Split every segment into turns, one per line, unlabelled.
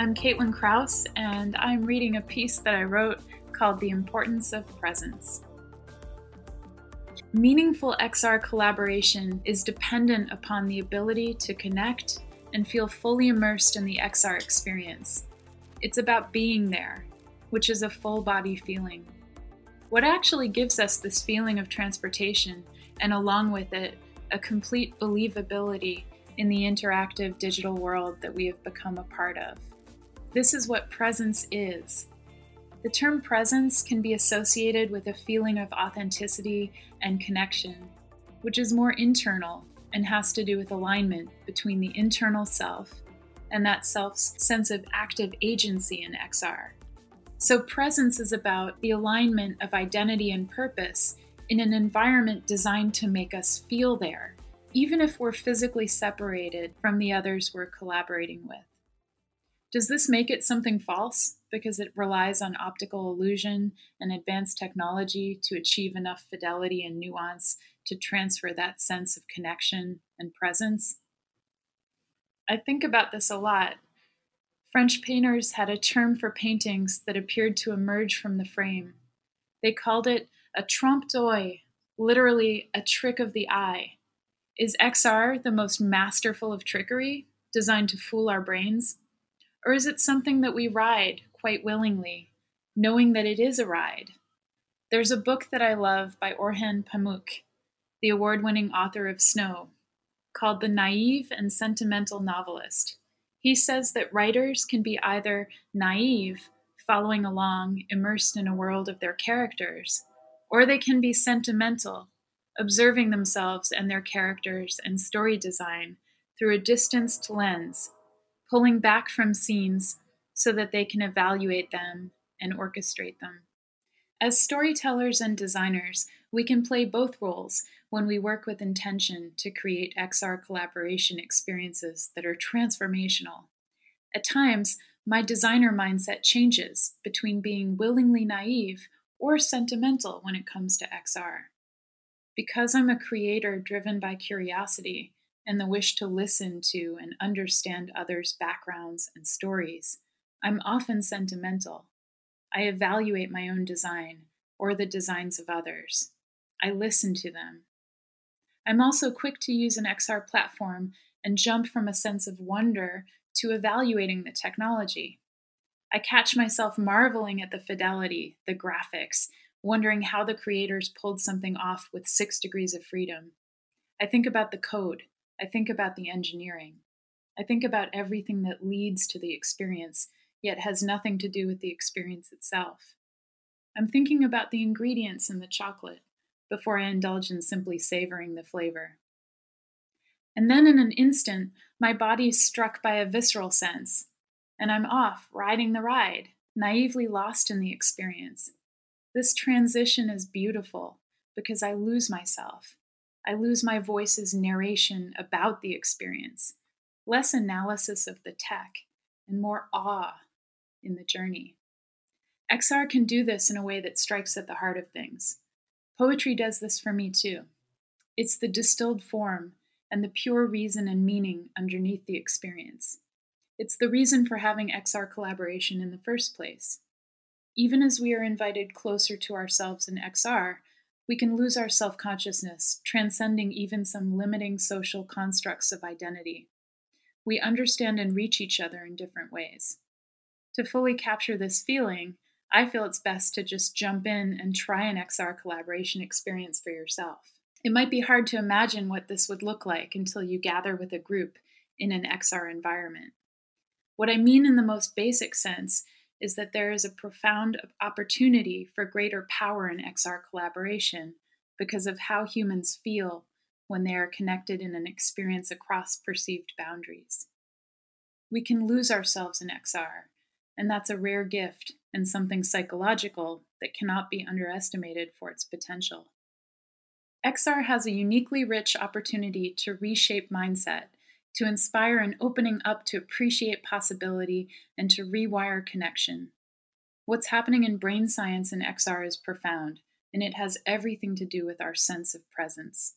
I'm Caitlin Krause, and I'm reading a piece that I wrote called The Importance of Presence. Meaningful XR collaboration is dependent upon the ability to connect and feel fully immersed in the XR experience. It's about being there, which is a full body feeling. What actually gives us this feeling of transportation, and along with it, a complete believability in the interactive digital world that we have become a part of? This is what presence is the term presence can be associated with a feeling of authenticity and connection, which is more internal and has to do with alignment between the internal self and that self's sense of active agency in XR. So, presence is about the alignment of identity and purpose in an environment designed to make us feel there, even if we're physically separated from the others we're collaborating with. Does this make it something false because it relies on optical illusion and advanced technology to achieve enough fidelity and nuance to transfer that sense of connection and presence? I think about this a lot. French painters had a term for paintings that appeared to emerge from the frame. They called it a trompe l'oeil, literally a trick of the eye. Is XR the most masterful of trickery, designed to fool our brains? Or is it something that we ride quite willingly, knowing that it is a ride? There's a book that I love by Orhan Pamuk, the award winning author of Snow, called The Naive and Sentimental Novelist. He says that writers can be either naive, following along, immersed in a world of their characters, or they can be sentimental, observing themselves and their characters and story design through a distanced lens pulling back from scenes so that they can evaluate them and orchestrate them. As storytellers and designers, we can play both roles when we work with intention to create XR collaboration experiences that are transformational. At times, my designer mindset changes between being willingly naive or sentimental when it comes to XR. Because I'm a creator driven by curiosity, and the wish to listen to and understand others' backgrounds and stories, I'm often sentimental. I evaluate my own design or the designs of others. I listen to them. I'm also quick to use an XR platform and jump from a sense of wonder to evaluating the technology. I catch myself marveling at the fidelity, the graphics, wondering how the creators pulled something off with six degrees of freedom. I think about the code, I think about the engineering. I think about everything that leads to the experience, yet has nothing to do with the experience itself. I'm thinking about the ingredients in the chocolate before I indulge in simply savoring the flavor. And then in an instant, my body is struck by a visceral sense, and I'm off, riding the ride, naively lost in the experience. This transition is beautiful because I lose myself. I lose my voice's narration about the experience, less analysis of the tech, and more awe in the journey. XR can do this in a way that strikes at the heart of things. Poetry does this for me too. It's the distilled form and the pure reason and meaning underneath the experience. It's the reason for having XR collaboration in the first place. Even as we are invited closer to ourselves in XR, we can lose our self consciousness, transcending even some limiting social constructs of identity. We understand and reach each other in different ways. To fully capture this feeling, I feel it's best to just jump in and try an XR collaboration experience for yourself. It might be hard to imagine what this would look like until you gather with a group in an XR environment. What I mean in the most basic sense is that there is a profound opportunity for greater power in XR collaboration because of how humans feel when they are connected in an experience across perceived boundaries. We can lose ourselves in XR, and that's a rare gift and something psychological that cannot be underestimated for its potential. XR has a uniquely rich opportunity to reshape mindset to inspire an opening up to appreciate possibility and to rewire connection. What's happening in brain science and XR is profound, and it has everything to do with our sense of presence.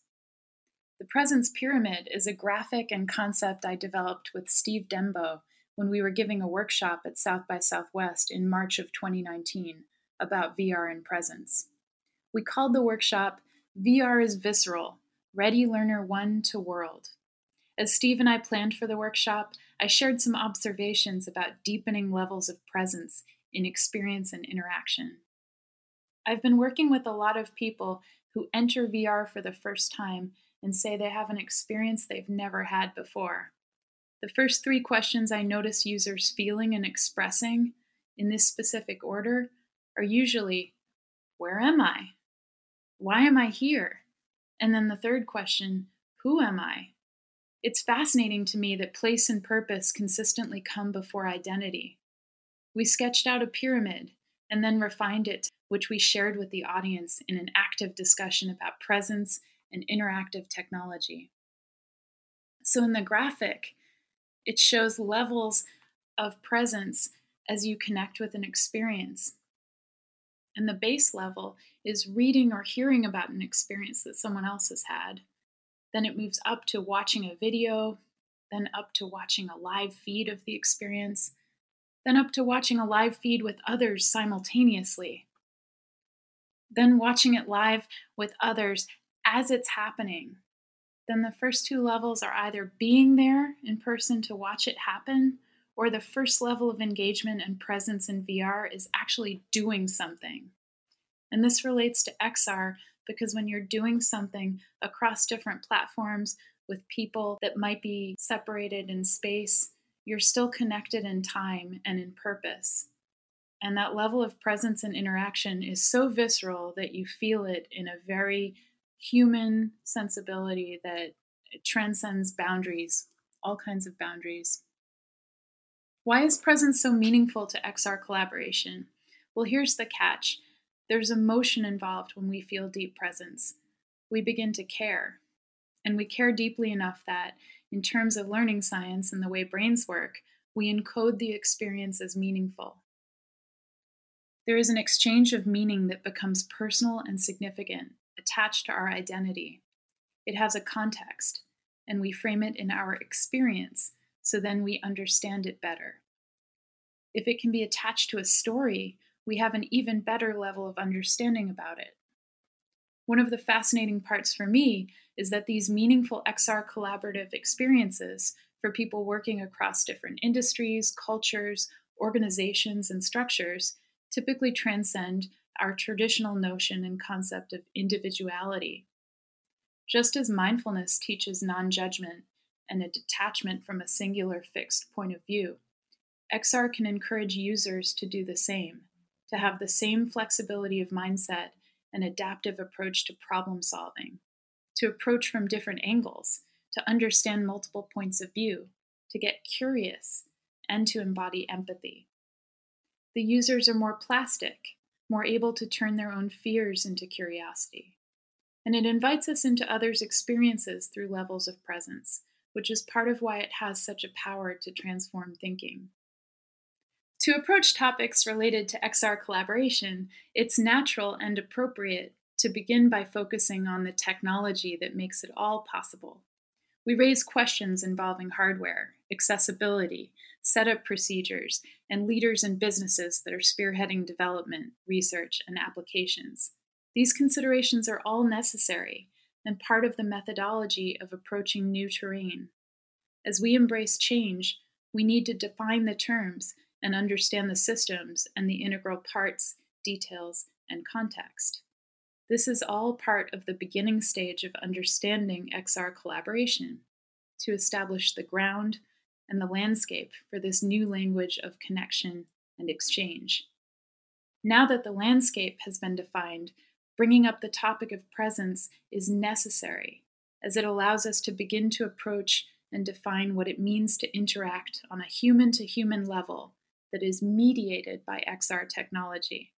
The Presence Pyramid is a graphic and concept I developed with Steve Dembo when we were giving a workshop at South by Southwest in March of 2019 about VR and presence. We called the workshop VR is Visceral Ready Learner 1 to World. As Steve and I planned for the workshop, I shared some observations about deepening levels of presence in experience and interaction. I've been working with a lot of people who enter VR for the first time and say they have an experience they've never had before. The first three questions I notice users feeling and expressing in this specific order are usually Where am I? Why am I here? And then the third question Who am I? It's fascinating to me that place and purpose consistently come before identity. We sketched out a pyramid and then refined it, which we shared with the audience in an active discussion about presence and interactive technology. So, in the graphic, it shows levels of presence as you connect with an experience. And the base level is reading or hearing about an experience that someone else has had. Then it moves up to watching a video, then up to watching a live feed of the experience, then up to watching a live feed with others simultaneously, then watching it live with others as it's happening. Then the first two levels are either being there in person to watch it happen, or the first level of engagement and presence in VR is actually doing something. And this relates to XR because when you're doing something across different platforms with people that might be separated in space, you're still connected in time and in purpose. And that level of presence and interaction is so visceral that you feel it in a very human sensibility that transcends boundaries, all kinds of boundaries. Why is presence so meaningful to XR collaboration? Well, here's the catch there's emotion involved when we feel deep presence. We begin to care. And we care deeply enough that, in terms of learning science and the way brains work, we encode the experience as meaningful. There is an exchange of meaning that becomes personal and significant, attached to our identity. It has a context, and we frame it in our experience so then we understand it better. If it can be attached to a story, we have an even better level of understanding about it. One of the fascinating parts for me is that these meaningful XR collaborative experiences for people working across different industries, cultures, organizations, and structures typically transcend our traditional notion and concept of individuality. Just as mindfulness teaches non judgment and a detachment from a singular fixed point of view, XR can encourage users to do the same, to have the same flexibility of mindset and adaptive approach to problem solving, to approach from different angles, to understand multiple points of view, to get curious, and to embody empathy. The users are more plastic, more able to turn their own fears into curiosity. And it invites us into others' experiences through levels of presence, which is part of why it has such a power to transform thinking. To approach topics related to XR collaboration, it's natural and appropriate to begin by focusing on the technology that makes it all possible. We raise questions involving hardware, accessibility, setup procedures, and leaders and businesses that are spearheading development, research, and applications. These considerations are all necessary and part of the methodology of approaching new terrain. As we embrace change, we need to define the terms and understand the systems and the integral parts, details, and context. This is all part of the beginning stage of understanding XR collaboration to establish the ground and the landscape for this new language of connection and exchange. Now that the landscape has been defined, bringing up the topic of presence is necessary, as it allows us to begin to approach and define what it means to interact on a human to human level that is mediated by XR technology.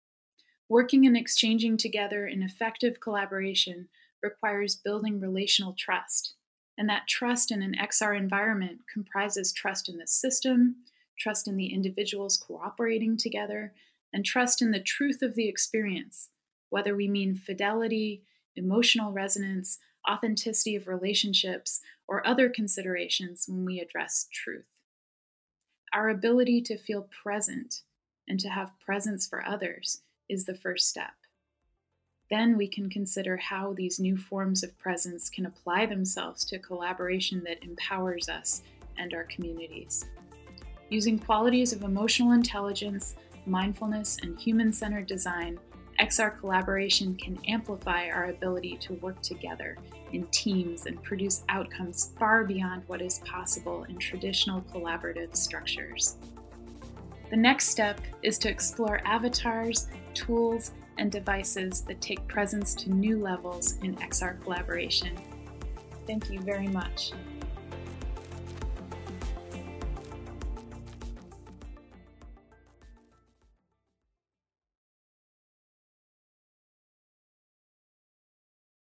Working and exchanging together in effective collaboration requires building relational trust and that trust in an XR environment comprises trust in the system, trust in the individuals cooperating together, and trust in the truth of the experience, whether we mean fidelity, emotional resonance, authenticity of relationships, or other considerations when we address truth. Our ability to feel present and to have presence for others is the first step. Then we can consider how these new forms of presence can apply themselves to collaboration that empowers us and our communities. Using qualities of emotional intelligence, mindfulness, and human centered design, XR collaboration can amplify our ability to work together in teams and produce outcomes far beyond what is possible in traditional collaborative structures. The next step is to explore avatars, tools, and devices that take presence to new levels in XR collaboration. Thank you very much.